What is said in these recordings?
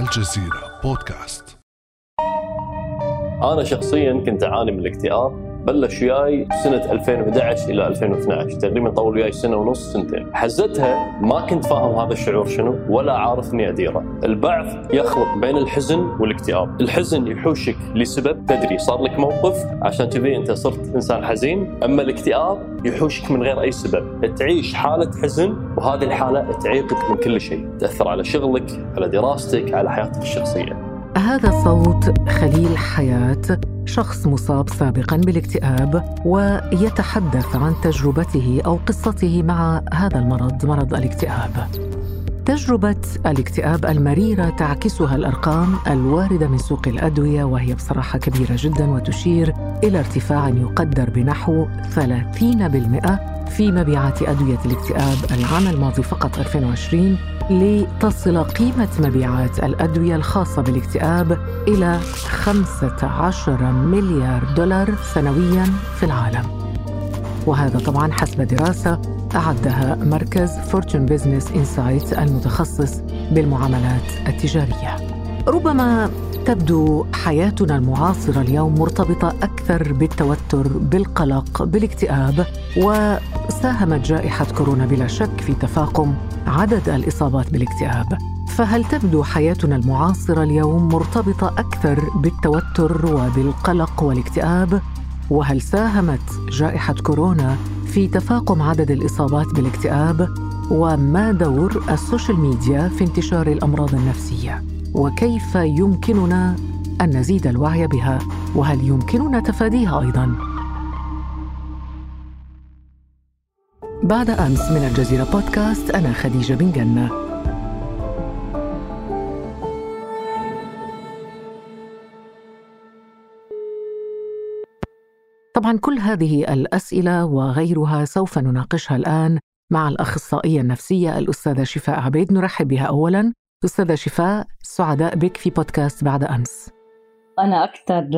الجزيرة بودكاست. أنا شخصيا كنت اعاني من الاكتئاب بلش وياي سنة 2011 إلى 2012 تقريبا طول وياي سنة ونص سنتين. حزتها ما كنت فاهم هذا الشعور شنو ولا عارف إني أديره. البعض يخلط بين الحزن والاكتئاب. الحزن يحوشك لسبب تدري. صار لك موقف عشان كذي أنت صرت إنسان حزين. أما الاكتئاب يحوشك من غير أي سبب. تعيش حالة حزن وهذه الحالة تعيقك من كل شيء. تأثر على شغلك على دراستك على حياتك الشخصية. هذا صوت خليل حياة شخص مصاب سابقا بالاكتئاب ويتحدث عن تجربته أو قصته مع هذا المرض مرض الاكتئاب. تجربة الاكتئاب المريرة تعكسها الأرقام الواردة من سوق الأدوية وهي بصراحة كبيرة جدا وتشير إلى ارتفاع يقدر بنحو 30% في مبيعات أدوية الاكتئاب العام الماضي فقط 2020 لتصل قيمة مبيعات الأدوية الخاصة بالاكتئاب إلى 15 مليار دولار سنوياً في العالم. وهذا طبعاً حسب دراسة أعدها مركز Fortune Business Insights المتخصص بالمعاملات التجارية. ربما تبدو حياتنا المعاصرة اليوم مرتبطة أكثر بالتوتر بالقلق بالاكتئاب وساهمت جائحة كورونا بلا شك في تفاقم عدد الإصابات بالاكتئاب. فهل تبدو حياتنا المعاصرة اليوم مرتبطة أكثر بالتوتر وبالقلق والاكتئاب؟ وهل ساهمت جائحة كورونا في تفاقم عدد الإصابات بالاكتئاب؟ وما دور ال social media في انتشار الأمراض النفسية؟ وكيف يمكننا أن نزيد الوعي بها؟ وهل يمكننا تفاديها أيضا؟ بعد أمس من الجزيرة بودكاست أنا خديجة بن جنة. طبعا كل هذه الأسئلة وغيرها سوف نناقشها الآن مع الأخصائية النفسية الأستاذة شفاء عبيد. نرحب بها اولا. أستاذة شفاء سعداء بك في بودكاست بعد أمس. أنا أكثر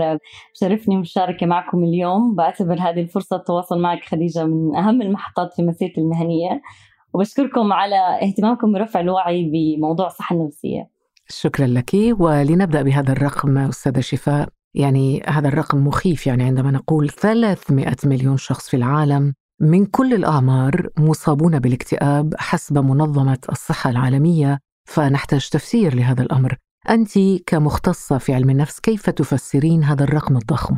شرفني المشاركة معكم اليوم. بعتبر هذه الفرصة التواصل معك خديجة من أهم المحطات في مسيرتي المهنية. وبشكركم على اهتمامكم برفع الوعي بموضوع الصحة النفسية. شكرا لك. ولنبدأ بهذا الرقم أستاذة شفاء. يعني هذا الرقم مخيف يعني عندما نقول 300 مليون شخص في العالم. من كل الأعمار مصابون بالاكتئاب حسب منظمة الصحة العالمية. فنحتاج تفسير لهذا الأمر. أنت كمختصة في علم النفس كيف تفسرين هذا الرقم الضخم؟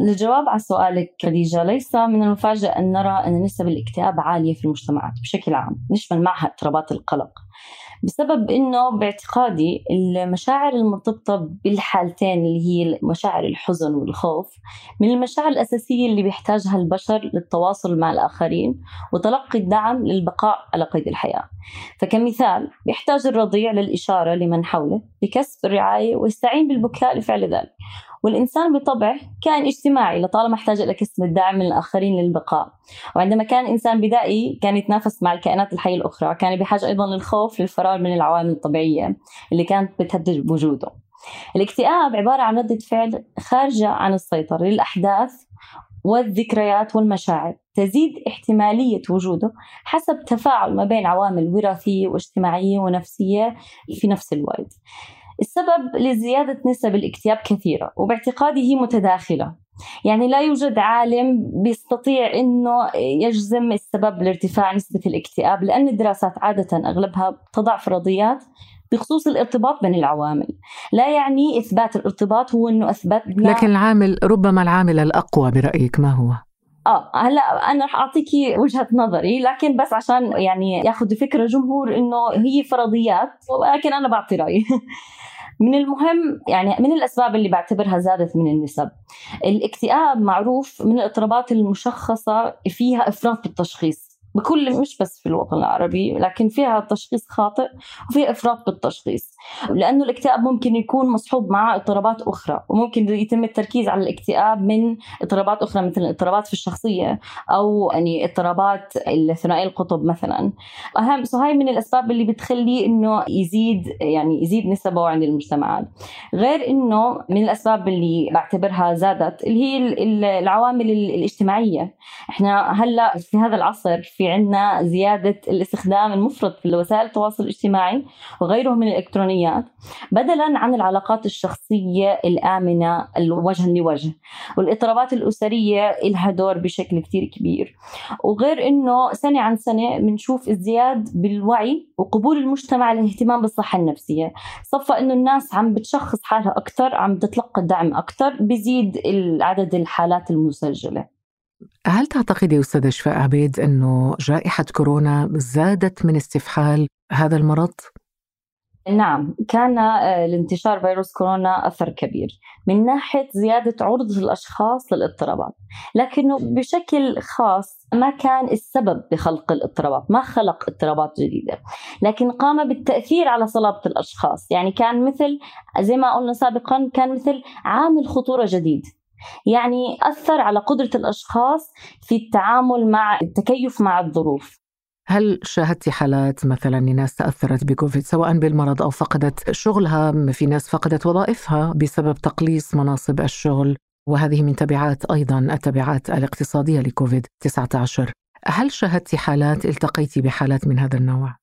للجواب على سؤالك خديجة ليس من المفاجئ أن نرى أن نسب الاكتئاب عالية في المجتمعات بشكل عام نشمل معها اضطرابات القلق. بسبب إنه باعتقادي المشاعر المرتبطة بالحالتين اللي هي مشاعر الحزن والخوف من المشاعر الأساسية اللي بيحتاجها البشر للتواصل مع الآخرين وتلقي الدعم للبقاء على قيد الحياة. فكمثال بيحتاج الرضيع للإشارة لمن حوله لكسب الرعاية ويستعين بالبكاء لفعل ذلك. والإنسان بطبعه كان اجتماعي لطالما احتاج إلى كسب الدعم من الآخرين للبقاء. وعندما كان إنسان بدائي كان يتنافس مع الكائنات الحية الأخرى كان بحاجة أيضا للخوف للفرار من العوامل الطبيعية اللي كانت بتهدد وجوده. الاكتئاب عبارة عن ردة فعل خارجة عن السيطرة للأحداث والذكريات والمشاعر تزيد احتمالية وجوده حسب تفاعل ما بين عوامل وراثية واجتماعية ونفسية في نفس الوقت. السبب لزيادة نسب الاكتئاب كثيرة وباعتقادي هي متداخلة. يعني لا يوجد عالم بيستطيع إنه يجزم السبب لارتفاع نسبة الاكتئاب لأن الدراسات عادة أغلبها تضع فرضيات بخصوص الارتباط بين العوامل. لا يعني إثبات الارتباط هو إنه أثبتنا لكن العامل ربما العامل الأقوى برأيك ما هو؟ آه هلا أنا رح اعطيكي وجهة نظري لكن بس عشان يعني ياخذ فكرة جمهور إنه هي فرضيات ولكن أنا بعطي رأيي. من المهم يعني من الأسباب اللي بعتبرها زادت من النسب. الاكتئاب معروف من الاضطرابات المشخصة فيها إفراط بالتشخيص. بكل مش بس في الوطن العربي لكن فيها تشخيص خاطئ وفيها إفراط بالتشخيص. لأنه الاكتئاب ممكن يكون مصحوب معه اضطرابات أخرى وممكن يتم التركيز على الاكتئاب من اضطرابات أخرى مثل الاضطرابات في الشخصية أو يعني اضطرابات الثنائي القطب مثلا. أهم سو هاي من الأسباب اللي بتخلي إنه يزيد يعني يزيد نسبه عند المجتمعات غير إنه من الأسباب اللي بعتبرها زادت اللي هي العوامل الاجتماعية. إحنا هلأ في هذا العصر في في عنا زيادة الاستخدام المفرط في وسائل التواصل الاجتماعي وغيره من الإلكترونيات بدلا عن العلاقات الشخصية الآمنة الوجها لوجه والاضطرابات الأسرية لها دور بشكل كتير كبير. وغير أنه سنة عن سنة بنشوف ازدياد بالوعي وقبول المجتمع للاهتمام بالصحة النفسية. صفى أنه الناس عم بتشخص حالها أكثر عم تتلقى دعم أكثر بزيد عدد الحالات المسجلة. هل تعتقدي أستاذة شفاء عبيد أنه جائحة كورونا زادت من استفحال هذا المرض؟ نعم كان آه، لانتشار فيروس كورونا أثر كبير من ناحية زيادة عرضة الأشخاص للاضطرابات لكنه بشكل خاص ما كان السبب بخلق الاضطرابات ما خلق اضطرابات جديدة لكن قام بالتأثير على صلابة الأشخاص يعني كان مثل زي ما قلنا سابقا كان مثل عامل خطورة جديد يعني أثر على قدرة الأشخاص في التعامل مع التكيف مع الظروف. هل شاهدتي حالات مثلا لناس تأثرت بكوفيد سواء بالمرض أو فقدت شغلها في ناس فقدت وظائفها بسبب تقليص مناصب الشغل؟ وهذه من تبعات أيضا التبعات الاقتصادية لكوفيد 19 هل شاهدتي حالات التقيتي بحالات من هذا النوع؟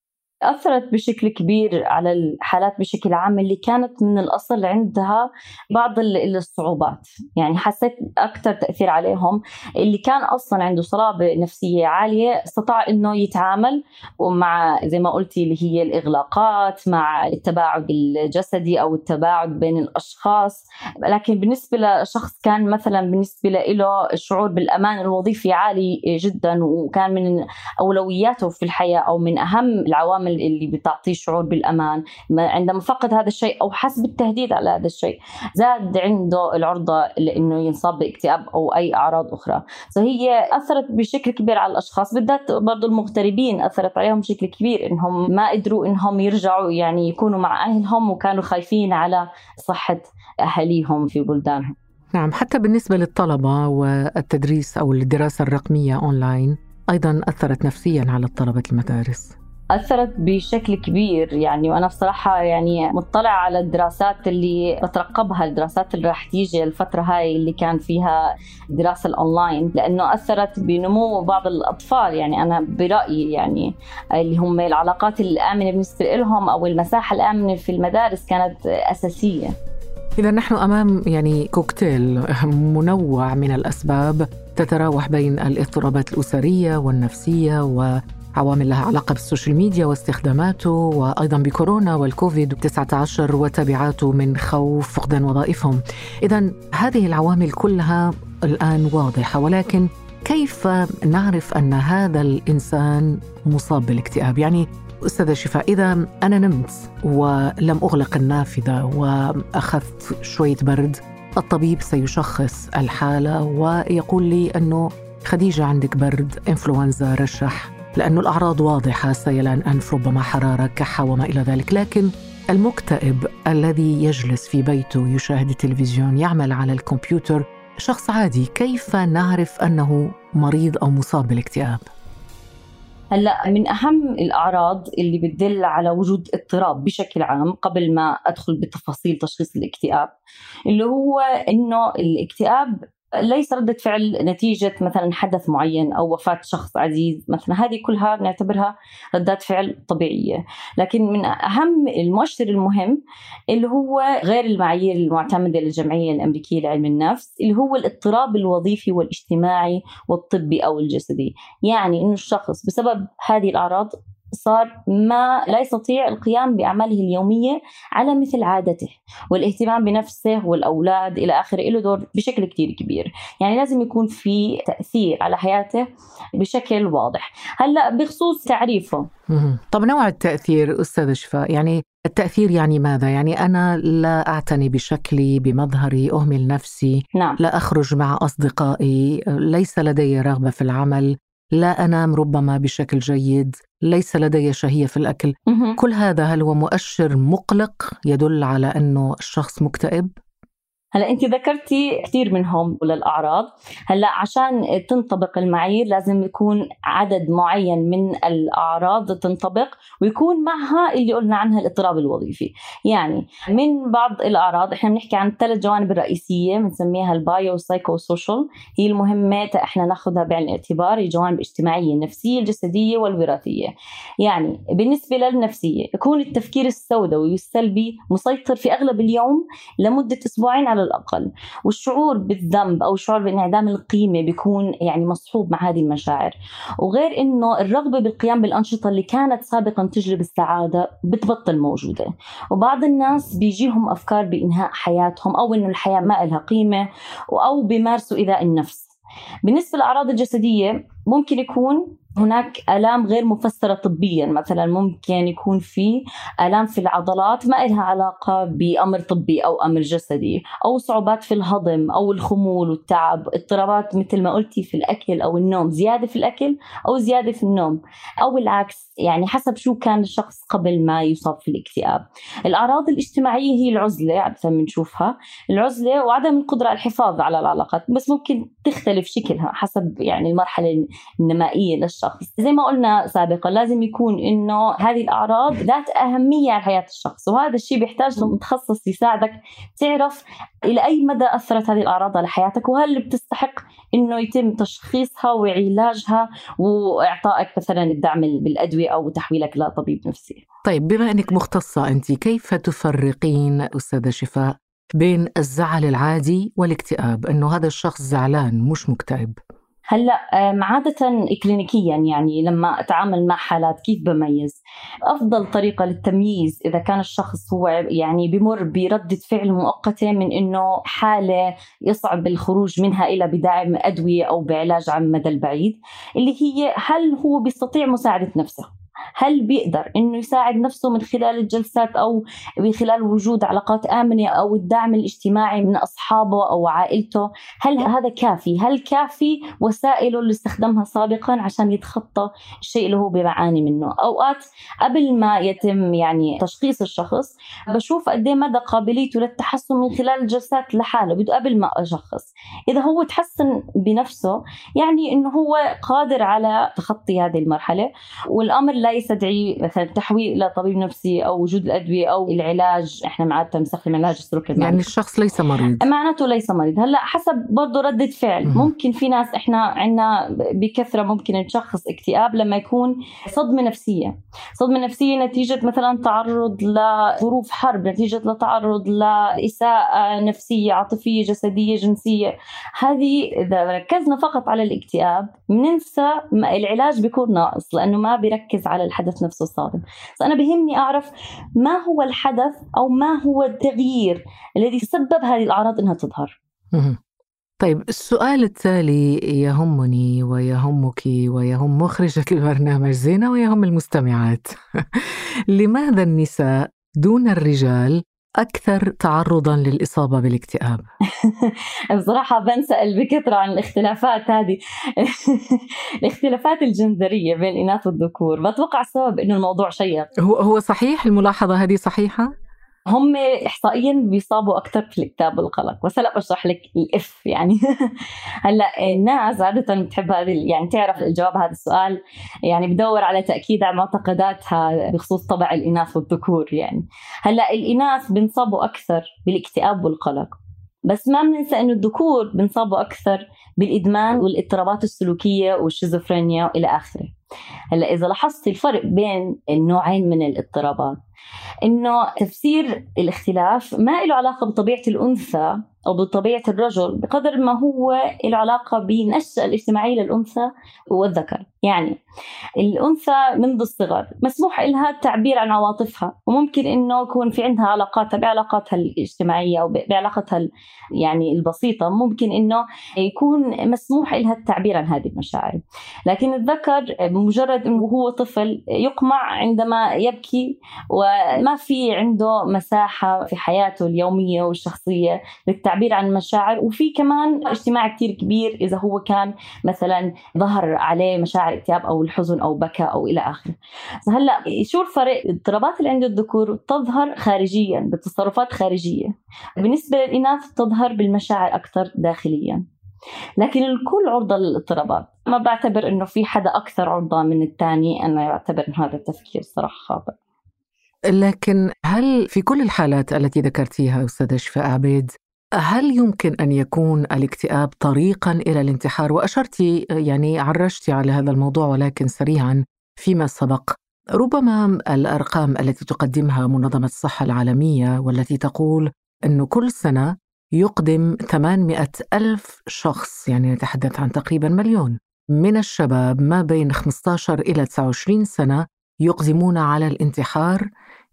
أثرت بشكل كبير على الحالات بشكل عام اللي كانت من الأصل عندها بعض الصعوبات. يعني حسيت أكثر تأثير عليهم. اللي كان أصلا عنده صلابة نفسية عالية استطاع أنه يتعامل ومع زي ما قلتي اللي هي الإغلاقات مع التباعد الجسدي أو التباعد بين الأشخاص. لكن بالنسبة لشخص كان مثلا بالنسبة له الشعور بالأمان الوظيفي عالي جدا وكان من أولوياته في الحياة أو من أهم العوامل اللي بتعطيه شعور بالأمان عندما فقد هذا الشيء أو حس بالتهديد على هذا الشيء زاد عنده العرضة لإنه ينصاب باكتئاب أو أي أعراض أخرى. فهي أثرت بشكل كبير على الأشخاص بالذات برضه المغتربين أثرت عليهم بشكل كبير إنهم ما قدروا إنهم يرجعوا يعني يكونوا مع أهلهم وكانوا خايفين على صحة أهاليهم في بلدانهم. نعم حتى بالنسبة للطلبة والتدريس أو الدراسة الرقمية أونلاين أيضا أثرت نفسيا على طلبة المدارس. أثرت بشكل كبير يعني وأنا بصراحة يعني مطلع على الدراسات اللي بترقبها الدراسات اللي راح تيجي الفترة هاي اللي كان فيها دراسة الأونلاين لأنه أثرت بنمو بعض الأطفال يعني. أنا برأيي يعني اللي هم العلاقات الآمنة بالنسبة لهم أو المساحة الآمنة في المدارس كانت أساسية. إذا نحن أمام يعني كوكتيل منوع من الأسباب تتراوح بين الاضطرابات الأسرية والنفسية و عوامل لها علاقة بال social media واستخداماته وأيضا بكورونا والكوفيد 19 وتبعاته من خوف فقدان وظائفهم. إذا هذه العوامل كلها الآن واضحة ولكن كيف نعرف أن هذا الإنسان مصاب بالاكتئاب؟ يعني أستاذة شفاء إذا أنا نمت ولم أغلق النافذة وأخذت شوية برد الطبيب سيشخص الحالة ويقول لي أنه خديجة عندك برد إنفلونزا رشح لأن الأعراض واضحة سيلان أنف ربما حرارة كحة وما إلى ذلك لكن المكتئب الذي يجلس في بيته يشاهد التلفزيون يعمل على الكمبيوتر شخص عادي كيف نعرف أنه مريض أو مصاب بالاكتئاب؟ هلا من أهم الأعراض اللي بتدل على وجود اضطراب بشكل عام قبل ما أدخل بتفاصيل تشخيص الاكتئاب اللي هو إنه الاكتئاب ليس ردة فعل نتيجة مثلا حدث معين أو وفاة شخص عزيز. مثلا هذه كلها بنعتبرها ردات فعل طبيعية. لكن من أهم المؤشر المهم اللي هو غير المعايير المعتمدة للجمعية الأمريكية لعلم النفس اللي هو الاضطراب الوظيفي والاجتماعي والطبي أو الجسدي. يعني أنه الشخص بسبب هذه الأعراض صار ما لا يستطيع القيام بأعماله اليومية على مثل عادته والاهتمام بنفسه والأولاد إلى آخره له دور بشكل كتير كبير. يعني لازم يكون في تأثير على حياته بشكل واضح. هلأ بخصوص تعريفه. طب نوع التأثير أستاذ شفاء يعني التأثير يعني ماذا؟ يعني أنا لا أعتني بشكلي بمظهري أهمل نفسي نعم. لا أخرج مع أصدقائي ليس لدي رغبة في العمل لا أنام ربما بشكل جيد. ليس لدي شهية في الأكل كل هذا هل هو مؤشر مقلق يدل على أنه الشخص مكتئب؟ هلا انت ذكرتي كثير منهم للاعراض هلا عشان تنطبق المعايير لازم يكون عدد معين من الأعراض تنطبق ويكون معها اللي قلنا عنها الاضطراب الوظيفي. يعني من بعض الأعراض إحنا بنحكي عن الثلاث جوانب الرئيسية بنسميها ال bio psycho social هي المهمة إحنا ناخذها بعين الاعتبار هي جوانب اجتماعية النفسيه الجسديه والوراثية. يعني بالنسبة للنفسية يكون التفكير السوداوي والسلبي مسيطر في أغلب اليوم لمدة أسبوعين على الأقل. والشعور بالذنب أو الشعور بانعدام القيمة بيكون يعني مصحوب مع هذه المشاعر. وغير إنه الرغبة بالقيام بالأنشطة اللي كانت سابقا تجلب السعادة بتبطل موجودة. وبعض الناس بيجيهم أفكار بإنهاء حياتهم أو إنه الحياة ما لها قيمة أو بيمارسوا إيذاء النفس. بالنسبة للأعراض الجسدية ممكن يكون هناك آلام غير مفسرة طبيا. مثلا ممكن يكون في آلام في العضلات ما لها علاقة بأمر طبي أو أمر جسدي أو صعوبات في الهضم أو الخمول والتعب. اضطرابات مثل ما قلتي في الأكل أو النوم زيادة في الأكل أو زيادة في النوم أو العكس. يعني حسب شو كان الشخص قبل ما يصاب في الاكتئاب. الأعراض الاجتماعية هي العزلة عادة بنشوفها. العزلة وعدم القدرة على الحفاظ على العلاقات بس ممكن تختلف شكلها حسب يعني المرحلة النمائية للشخص. زي ما قلنا سابقا لازم يكون إنه هذه الأعراض ذات أهمية على حياة الشخص وهذا الشيء بيحتاج لمتخصص يساعدك تعرف إلى أي مدى أثرت هذه الأعراض على حياتك وهل بتستحق إنه يتم تشخيصها وعلاجها وإعطائك مثلا الدعم بالأدوية أو تحويلك لطبيب نفسي. طيب بما أنك مختصة أنت كيف تفرقين أستاذة شفاء بين الزعل العادي والاكتئاب؟ إنه هذا الشخص زعلان مش مكتئب. هلأ عادة كلينيكيا يعني لما أتعامل مع حالات كيف بميز؟ أفضل طريقة للتمييز إذا كان الشخص هو يعني بمر بردة فعل مؤقتة من إنه حالة يصعب الخروج منها إلى بدعم أدوية أو بعلاج على المدى البعيد اللي هي هل هو بيستطيع مساعدة نفسه؟ هل بيقدر إنه يساعد نفسه من خلال الجلسات أو من خلال وجود علاقات آمنة أو الدعم الاجتماعي من أصحابه أو عائلته؟ هل هذا كافي؟ هل كافي وسائله اللي استخدمها سابقا عشان يتخطى الشيء اللي هو بيعاني منه؟ أوقات قبل ما يتم يعني تشخيص الشخص بشوف قد إيه مدى قابليته للتحسن من خلال الجلسات لحاله بده قبل ما أشخص. إذا هو تحسن بنفسه يعني إنه هو قادر على تخطي هذه المرحلة والأمر لا يستدعي مثلا تحويل إلى طبيب نفسي أو وجود الأدوية أو العلاج. إحنا عاده بنستخدم علاج السلوك المعرفي. يعني الشخص ليس مريض. معناته ليس مريض. هلأ حسب برضه ردة فعل. م- ممكن في ناس إحنا عندنا بكثرة ممكن نشخص اكتئاب لما يكون صدمة نفسية. صدمة نفسية نتيجة مثلا تعرض لظروف حرب نتيجة لتعرض لإساءة نفسية عاطفية جسدية جنسية. هذه إذا ركزنا فقط على الاكتئاب بننسى العلاج بيكون ناقص لأنه ما بيركز على الحدث نفسه الصادم. بس أنا بهمني أعرف ما هو الحدث أو ما هو التغيير الذي سبب هذه الأعراض أنها تظهر؟ طيب السؤال التالي يهمني ويهمك ويهم مخرجة البرنامج زينة ويهم المستمعات. لماذا النساء دون الرجال أكثر تعرضا للإصابة بالاكتئاب؟ بصراحة بنسأل بكثرة عن الاختلافات هذه الاختلافات الجندرية بين الإناث والذكور بتوقع السبب إنه الموضوع شيق هو هو صحيح الملاحظة هذه صحيحة؟ هم احصائيا بيصابوا أكثر في الاكتئاب والقلق بس هلا بشرح لك الاف يعني. هلا الناس عادة بتحب هذه يعني تعرف الجواب هذا السؤال. يعني بدور على تأكيد على معتقداتها بخصوص طبع الإناث والذكور يعني. هلا الإناث بنصابوا أكثر بالإكتئاب والقلق. بس ما بننسى إنه الذكور بنصابوا أكثر بالإدمان والإضطرابات السلوكية والشيزوفرينيا وإلى آخره. هلا إذا لاحظتي الفرق بين النوعين من الاضطرابات إنه تفسير الاختلاف ما له علاقة بطبيعة الأنثى أو بطبيعة الرجل بقدر ما هو له علاقة بالنشأة الاجتماعيه للأنثى والذكر، يعني الأنثى منذ الصغر مسموح لها التعبير عن عواطفها وممكن إنه يكون في عندها علاقاتها بعلاقاتها الاجتماعية أو بعلاقتها يعني البسيطة ممكن إنه يكون مسموح لها التعبير عن هذه المشاعر، لكن الذكر بمجرد إنه هو طفل يقمع عندما يبكي وما في عنده مساحة في حياته اليومية والشخصية للتعبير التعبير عن المشاعر وفي كمان اجتماع كتير كبير إذا هو كان مثلا ظهر عليه مشاعر اكتئاب أو الحزن أو بكى أو إلى آخره. هلأ شو الفرق؟ الاضطرابات اللي عند الذكور تظهر خارجيا بتصرفات خارجية. بالنسبة للإناث تظهر بالمشاعر أكثر داخليا. لكن الكل عرضة للاضطرابات. ما بعتبر إنه في حدا أكثر عرضة من الثاني أنا بعتبر إنه هذا التفكير صراحة خاطئ. لكن هل في كل الحالات التي ذكرتيها أستاذة شفاء عبيد هل يمكن أن يكون الاكتئاب طريقا إلى الانتحار؟ واشرتي يعني عرجتي على هذا الموضوع ولكن سريعا فيما سبق. ربما الأرقام التي تقدمها منظمة الصحة العالمية والتي تقول انه كل سنة يقدم 800 ألف شخص يعني نتحدث عن تقريبا مليون من الشباب ما بين 15 إلى 29 سنة يقدمون على الانتحار.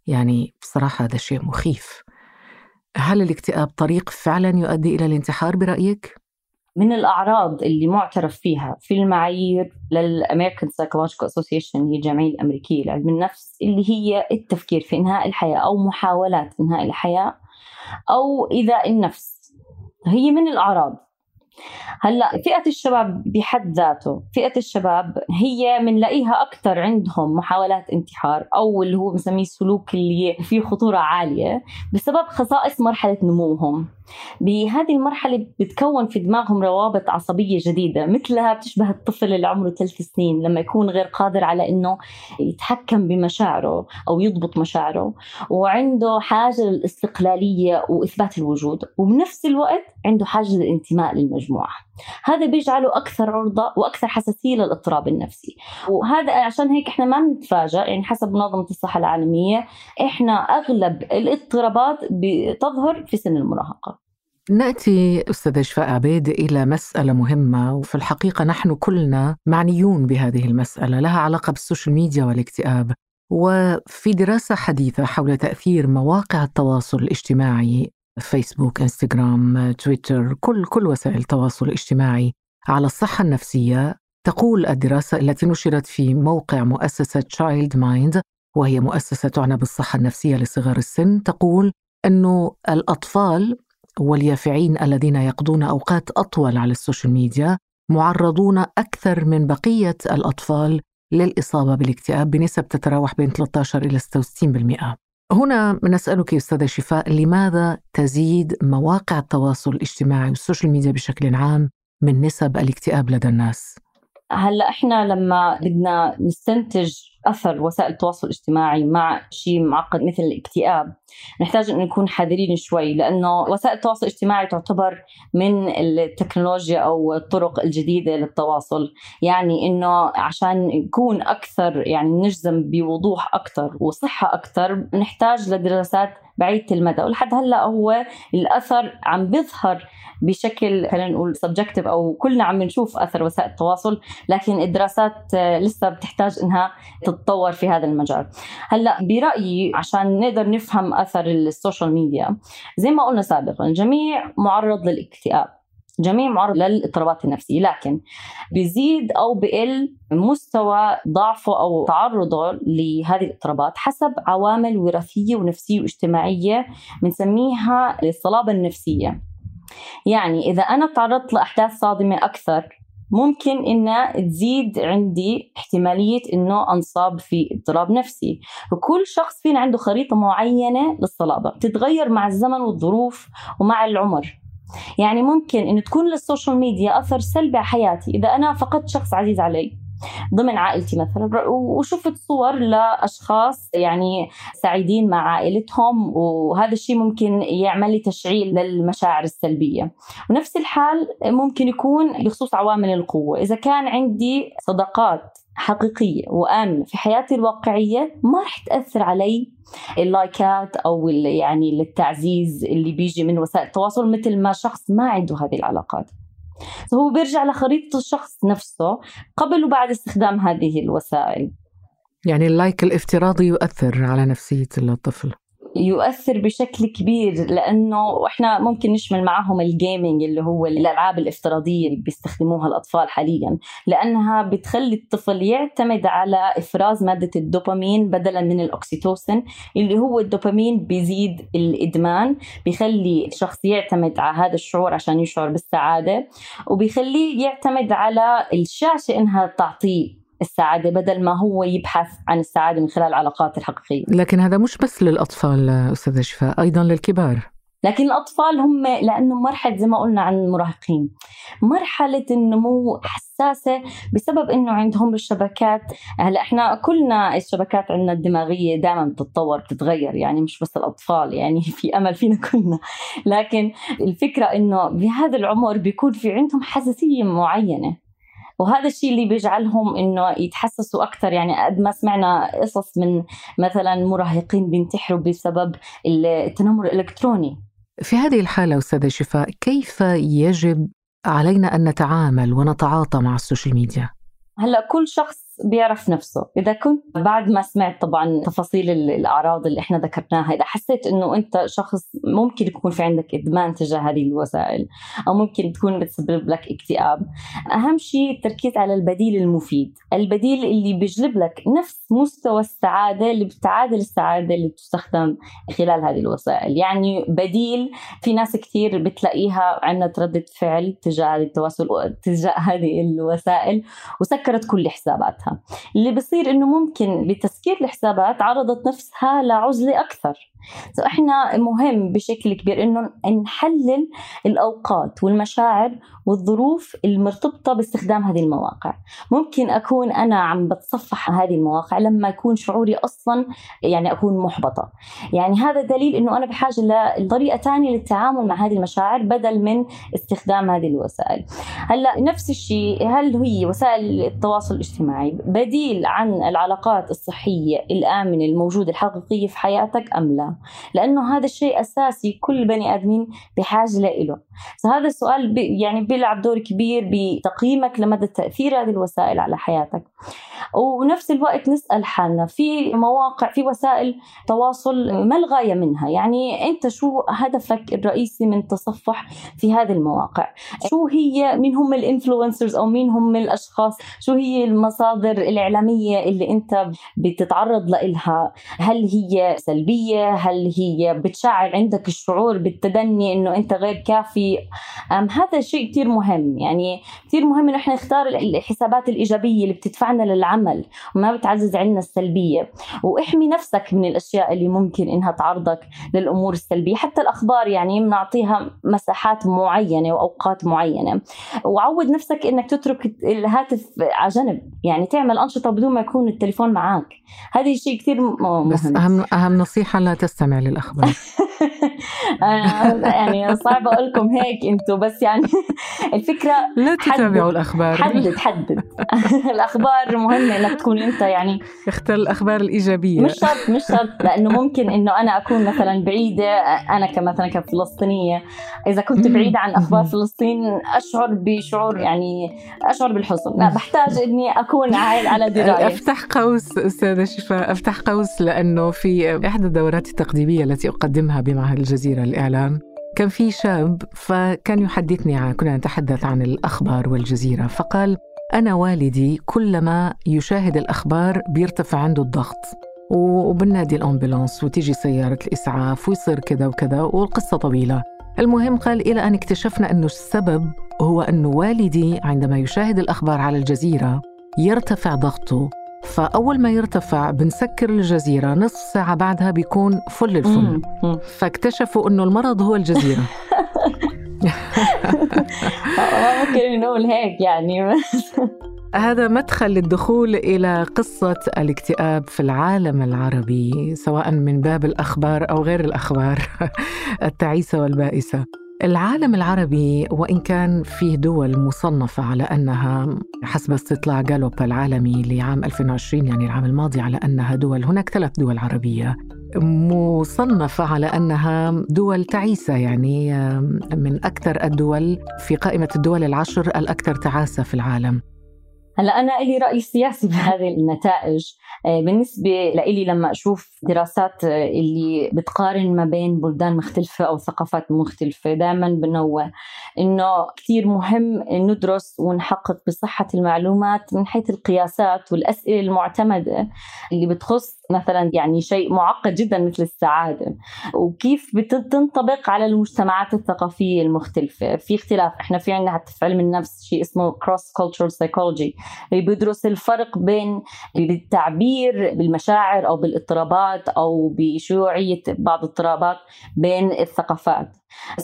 يعني بصراحة هذا شيء مخيف. هل الاكتئاب طريق فعلا يؤدي إلى الانتحار برأيك؟ من الأعراض اللي معترف فيها في المعايير لل American Psychological Association هي الجمعية الأمريكية لعلم النفس اللي هي التفكير في إنهاء الحياة أو محاولات إنهاء الحياة أو إيذاء النفس هي من الأعراض هلا فئة الشباب بحد ذاته فئة الشباب هي بنلاقيها أكثر عندهم محاولات انتحار أو اللي هو بنسميه السلوك اللي فيه خطورة عالية بسبب خصائص مرحلة نموهم. بهذه المرحلة بتكون في دماغهم روابط عصبية جديدة مثلها بتشبه الطفل اللي عمره ثلاث سنين لما يكون غير قادر على إنه يتحكم بمشاعره أو يضبط مشاعره وعنده حاجة للاستقلالية وإثبات الوجود وبنفس الوقت عنده حاجة للانتماء للمجموعة. هذا بيجعله أكثر عرضة وأكثر حساسية للاضطراب النفسي. وهذا عشان هيك إحنا ما بنتفاجئ يعني حسب منظمة الصحة العالمية إحنا أغلب الاضطرابات بتظهر في سن المراهقة. نأتي أستاذة شفاء عبيد إلى مسألة مهمة وفي الحقيقة نحن كلنا معنيون بهذه المسألة لها علاقة بال social media والاكتئاب. وفي دراسة حديثة حول تأثير مواقع التواصل الاجتماعي Facebook Instagram Twitter كل كل وسائل التواصل الاجتماعي على الصحة النفسية تقول الدراسة التي نشرت في موقع مؤسسة Child Mind وهي مؤسسة تعنى بالصحة النفسية لصغار السن تقول إنه الأطفال واليافعين الذين يقضون أوقات أطول على ال social media معرضون أكثر من بقية الأطفال للإصابة بالاكتئاب بنسب تتراوح بين 13 إلى 66%. هنا نسألك أستاذة شفاء لماذا تزيد مواقع التواصل الاجتماعي وال social media بشكل عام من نسب الاكتئاب لدى الناس؟ هلأ إحنا لما بدنا نستنتج أثر وسائل التواصل الاجتماعي مع شيء معقد مثل الاكتئاب. نحتاج أن نكون حذرين شوي لأنه وسائل التواصل الاجتماعي تعتبر من التكنولوجيا أو الطرق الجديدة للتواصل. يعني إنه عشان يكون أكثر يعني نجزم بوضوح أكثر وصحة أكثر نحتاج لدراسات بعيدة المدى. ولحد هلأ هو الأثر عم بيظهر بشكل خلينا نقول subjective أو كلنا عم نشوف أثر وسائل التواصل لكن الدراسات لسه بتحتاج إنها تتطور في هذا المجال. هلأ برأيي عشان نقدر نفهم أثر ال social media زي ما قلنا سابقا الجميع معرض للاكتئاب جميع معرض للاضطرابات النفسية لكن بيزيد أو بقل مستوى ضعفه أو تعرضه لهذه الاضطرابات حسب عوامل وراثية ونفسية واجتماعية بنسميها الصلابة النفسية. يعني إذا أنا تعرضت لأحداث صادمة أكثر ممكن إنها تزيد عندي احتمالية إنه أنصاب في اضطراب نفسي. وكل شخص فينا عنده خريطة معينة للصلابة بتتغير مع الزمن والظروف ومع العمر. يعني ممكن إنه تكون للسوشيال ميديا أثر سلبي على حياتي إذا أنا فقدت شخص عزيز علي. ضمن عائلتي مثلا. وشفت صور لأشخاص يعني سعيدين مع عائلتهم وهذا الشيء ممكن يعمل لي تشعيل للمشاعر السلبية. ونفس الحال ممكن يكون بخصوص عوامل القوة. إذا كان عندي صداقات حقيقية وآمنة في حياتي الواقعية ما رح تأثر علي اللايكات أو يعني التعزيز اللي بيجي من وسائل التواصل مثل ما شخص ما عنده هذه العلاقات. فهو بيرجع لخريطة الشخص نفسه قبل وبعد استخدام هذه الوسائل. يعني ال like الافتراضي يؤثر على نفسية الطفل. يؤثر بشكل كبير لأنه إحنا ممكن نشمل معهم ال gaming اللي هو الألعاب الافتراضية اللي بيستخدموها الأطفال حاليا لأنها بتخلي الطفل يعتمد على إفراز مادة الدوبامين بدلا من الأكسيتوسين اللي هو الدوبامين بيزيد الإدمان بيخلي الشخص يعتمد على هذا الشعور عشان يشعر بالسعادة وبيخليه يعتمد على الشاشة إنها تعطيه السعادة بدل ما هو يبحث عن السعادة من خلال العلاقات الحقيقية. لكن هذا مش بس للأطفال أستاذة شفاء أيضا للكبار. لكن الأطفال هم لأنه مرحلة زي ما قلنا عن المراهقين مرحلة النمو حساسة بسبب أنه عندهم الشبكات. هلأ إحنا كلنا الشبكات عندنا الدماغية دائما بتتطور بتتغير يعني مش بس الأطفال يعني في أمل فينا كلنا. لكن الفكرة أنه بهذا العمر بيكون في عندهم حساسية معينة. وهذا الشيء اللي بيجعلهم إنه يتحسسوا أكثر يعني قد ما سمعنا قصص من مثلا مراهقين بينتحروا بسبب التنمر الإلكتروني. في هذه الحالة أستاذة شفاء كيف يجب علينا أن نتعامل ونتعاطى مع السوشيال ميديا؟ هلأ كل شخص بيعرف نفسه. إذا كنت بعد ما سمعت طبعا تفاصيل الأعراض اللي إحنا ذكرناها إذا حسيت إنه أنت شخص ممكن يكون في عندك إدمان تجاه هذه الوسائل أو ممكن تكون بتسبب لك اكتئاب أهم شيء التركيز على البديل المفيد. البديل اللي بيجلب لك نفس مستوى السعادة اللي بتعادل السعادة اللي بتستخدم خلال هذه الوسائل. يعني بديل في ناس كثير بتلاقيها عندنا ردة فعل تجاه التواصل تجاه هذه الوسائل وسكرت كل حساباتها. اللي بصير إنه ممكن بتسكير الحسابات عرضت نفسها لعزلة أكثر. إحنا مهم بشكل كبير إنه نحلل الأوقات والمشاعر والظروف المرتبطة باستخدام هذه المواقع. ممكن أكون أنا عم بتصفح هذه المواقع لما يكون شعوري أصلا يعني أكون محبطة. يعني هذا دليل إنه أنا بحاجة لطريقة ثانية للتعامل مع هذه المشاعر بدل من استخدام هذه الوسائل. هلأ نفس الشيء هل هي وسائل التواصل الاجتماعي بديل عن العلاقات الصحية الآمنة الموجودة الحقيقية في حياتك أم لا؟ لأنه هذا الشيء أساسي كل بني آدمين بحاجة له. فهذا السؤال يعني بيلعب دور كبير بتقييمك لمدى تأثير هذه الوسائل على حياتك. ونفس الوقت نسأل حالنا في مواقع في وسائل تواصل ما الغاية منها؟ يعني أنت شو هدفك الرئيسي من التصفح في هذه المواقع؟ شو هي مين هم الإنفلونسرز أو مين هم الأشخاص؟ شو هي المصادر الإعلامية اللي أنت بتتعرض لها هل هي سلبية؟ هل هي بتشعر عندك الشعور بالتدني إنه أنت غير كافي؟ أم هذا شيء كثير مهم. يعني كثير مهم إنه إحنا نختار الحسابات الإيجابية اللي بتدفعنا للعمل وما بتعزز عندنا السلبية. واحمي نفسك من الأشياء اللي ممكن إنها تعرضك للأمور السلبية. حتى الأخبار يعني بنعطيها مساحات معينة وأوقات معينة. وعود نفسك إنك تترك الهاتف على جنب. يعني تعمل أنشطة بدون ما يكون التليفون معك هذا شيء كثير مهم بس اهم أهم نصيحة لا تستمع للأخبار. يعني صعب أقول لكم هيك أنتم بس يعني الفكرة لا تتابعوا الأخبار. حدد حدد. الأخبار مهمة إنك تكون أنت يعني اختار الأخبار الإيجابية. مش شرط مش شرط لأنه ممكن إنه أنا أكون مثلا بعيدة أنا كمثلا كفلسطينية إذا كنت بعيدة عن أخبار فلسطين أشعر بشعور يعني أشعر بالحزن. لا بحتاج إني أكون على دراية. أفتح قوس أستاذة شفاء أفتح قوس لأنه في إحدى الدورات التقديمية التي أقدمها بمعهد الجزيره للاعلام كان في شاب فكان يحدثني عن كنا نتحدث عن الأخبار والجزيرة فقال أنا والدي كلما يشاهد الأخبار بيرتفع عنده الضغط وبنادي الأمبولانس وتيجي سيارة الإسعاف ويصير كذا وكذا والقصة طويلة. المهم قال إلى أن اكتشفنا أنه السبب هو انه والدي عندما يشاهد الأخبار على الجزيرة يرتفع ضغطه فأول ما يرتفع بنسكر الجزيرة نصف ساعة بعدها بيكون فل الفل. فاكتشفوا أنه المرض هو الجزيرة. ممكن نقول هيك يعني هذا مدخل للدخول إلى قصة الاكتئاب في العالم العربي سواء من باب الأخبار أو غير الأخبار التعيسة والبائسة. العالم العربي وإن كان فيه دول مصنفة على أنها حسب استطلاع جالوب العالمي لعام 2020 يعني العام الماضي على أنها دول هناك ثلاث دول عربية مصنفة على أنها دول تعيسة يعني من أكثر الدول في قائمة الدول العشر الأكثر تعاسة في العالم. هلا أنا لي رأي سياسي بهذه النتائج. آه، بالنسبة لي لما أشوف دراسات آه، اللي بتقارن ما بين بلدان مختلفة أو ثقافات مختلفة دائما بنوه إنه كثير مهم ندرس ونحقق بصحة المعلومات من حيث القياسات والأسئلة المعتمدة اللي بتخص مثلا يعني شيء معقد جدا مثل السعادة. وكيف بتنطبق على المجتمعات الثقافية المختلفة؟ في اختلاف. إحنا في عندنا حتى في علم النفس شيء اسمه cross cultural psychology. بيدرس الفرق بين بالتعبير بالمشاعر أو بالإضطرابات أو بشيوعيه بعض الإضطرابات بين الثقافات.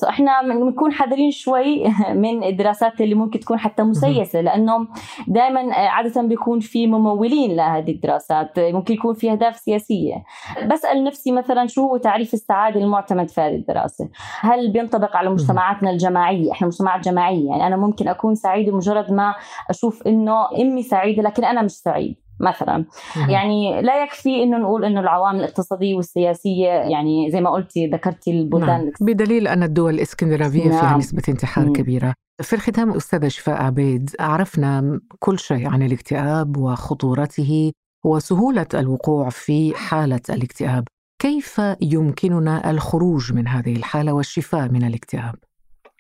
إحنا بنكون حذرين شوي من الدراسات اللي ممكن تكون حتى مسيسة لأنه دائما عادة بيكون في ممولين لهذه الدراسات ممكن يكون في أهداف سياسية. بسال نفسي مثلا شو هو تعريف السعادة المعتمد في هذه الدراسة؟ هل بينطبق على مجتمعاتنا الجماعية؟ إحنا مجتمعات جماعية يعني أنا ممكن أكون سعيدة مجرد ما أشوف إنه أمي سعيدة لكن أنا مش سعيد مثلا يعني لا يكفي إنه نقول إنه العوامل الاقتصادية والسياسية يعني زي ما قلتي ذكرتي البلدان نعم. بدليل أن الدول الإسكندنافية نعم. فيها نسبة انتحار مم. كبيرة في الختام أستاذة شفاء عبيد عرفنا كل شيء عن الاكتئاب وخطورته وسهولة الوقوع في حالة الاكتئاب كيف يمكننا الخروج من هذه الحالة والشفاء من الاكتئاب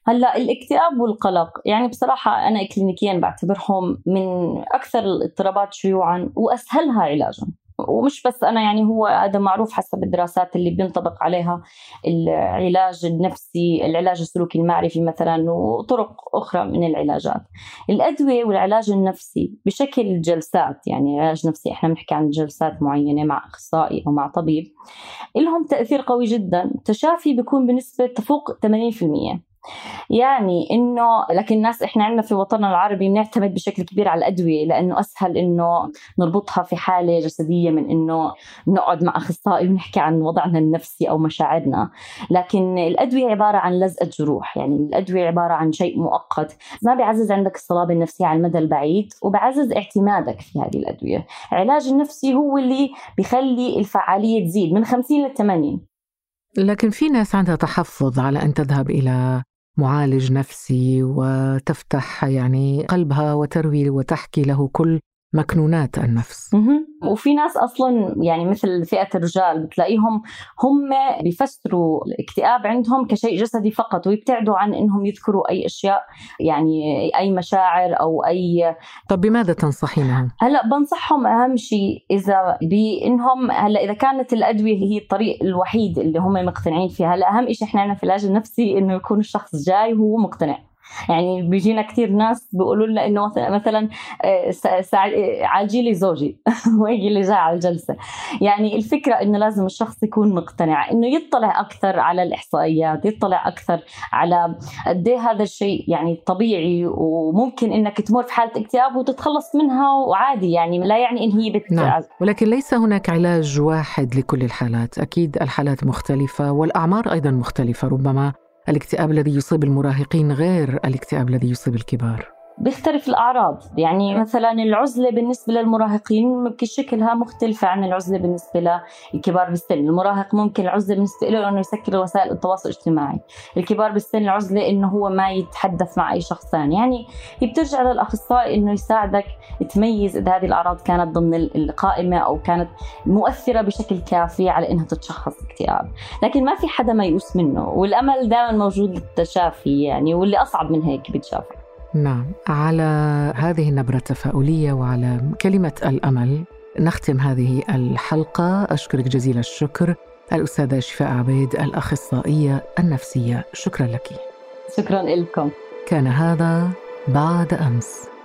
هلا الاكتئاب والقلق يعني بصراحة أنا كلينيكيا بعتبرهم من أكثر الاضطرابات شيوعا واسهلها علاجا ومش بس أنا يعني هو هذا معروف حسب الدراسات اللي بينطبق عليها العلاج النفسي، العلاج السلوكي المعرفي مثلا وطرق أخرى من العلاجات. الأدوية والعلاج النفسي بشكل جلسات يعني علاج نفسي إحنا بنحكي عن جلسات معينة مع أخصائي أو مع طبيب لهم تأثير قوي جدا، التشافي بيكون بنسبة تفوق 80%. يعني إنه لكن الناس إحنا عندنا في وطننا العربي بنعتمد بشكل كبير على الأدوية لأنه أسهل إنه نربطها في حالة جسدية من إنه نقعد مع أخصائي ونحكي عن وضعنا النفسي أو مشاعرنا. لكن الأدوية عبارة عن لزقة جروح يعني الأدوية عبارة عن شيء مؤقت. ما بيعزز عندك الصلابة النفسية على المدى البعيد وبعزز اعتمادك في هذه الأدوية. العلاج النفسي هو اللي بيخلي الفعالية تزيد من 50 ل 80 لكن في ناس عندها تحفظ على أن تذهب إلى معالج نفسي وتفتح يعني قلبها وتروي وتحكي له كل مكنونات النفس. وفي ناس أصلا يعني مثل فئة الرجال بتلاقيهم هم بيفسروا الاكتئاب عندهم كشيء جسدي فقط ويبتعدوا عن إنهم يذكروا أي أشياء يعني أي مشاعر أو أي طب بماذا تنصحينهم؟ هلأ بنصحهم أهم شيء إذا بإنهم هلأ إذا كانت الأدوية هي الطريق الوحيد اللي هم مقتنعين فيها هلأ أهم شيء إحنا في العلاج النفسي إنه يكون الشخص جاي وهو مقتنع. يعني بيجينا كثير ناس بيقولوا لنا إنه مثلا آه، عالجي لي زوجي. ويجي اللي جاي؟ على الجلسة. يعني الفكرة إنه لازم الشخص يكون مقتنع إنه يطلع أكثر على الإحصائيات يطلع أكثر على قد إيه هذا الشيء يعني طبيعي وممكن إنك تمر في حالة اكتئاب وتتخلص منها وعادي. يعني لا يعني إن هي بت نعم. ولكن ليس هناك علاج واحد لكل الحالات. أكيد الحالات مختلفة والأعمار أيضا مختلفة ربما الاكتئاب الذي يصيب المراهقين غير الاكتئاب الذي يصيب الكبار. بيختلف الأعراض. يعني مثلا العزلة بالنسبة للمراهقين ممكن شكلها مختلفة عن العزلة بالنسبة للكبار بالسن. المراهق ممكن العزلة بالنسبة له أنه يسكر وسائل التواصل الاجتماعي. الكبار بالسن العزلة أنه هو ما يتحدث مع أي شخص ثاني يعني هي بترجع للأخصائي أنه يساعدك تميز إذا هذه الأعراض كانت ضمن القائمة أو كانت مؤثرة بشكل كافي على أنها تتشخص اكتئاب. لكن ما في حدا ميؤوس منه. والأمل دائما موجود للتشافي يعني واللي أصعب من هيك بيتشافى نعم. على هذه النبرة التفاؤلية وعلى كلمة الأمل نختم هذه الحلقة. أشكرك جزيل الشكر. الأستاذة شفاء عبيد الأخصائية النفسية شكرا لك. شكرا لكم كان هذا بعد أمس.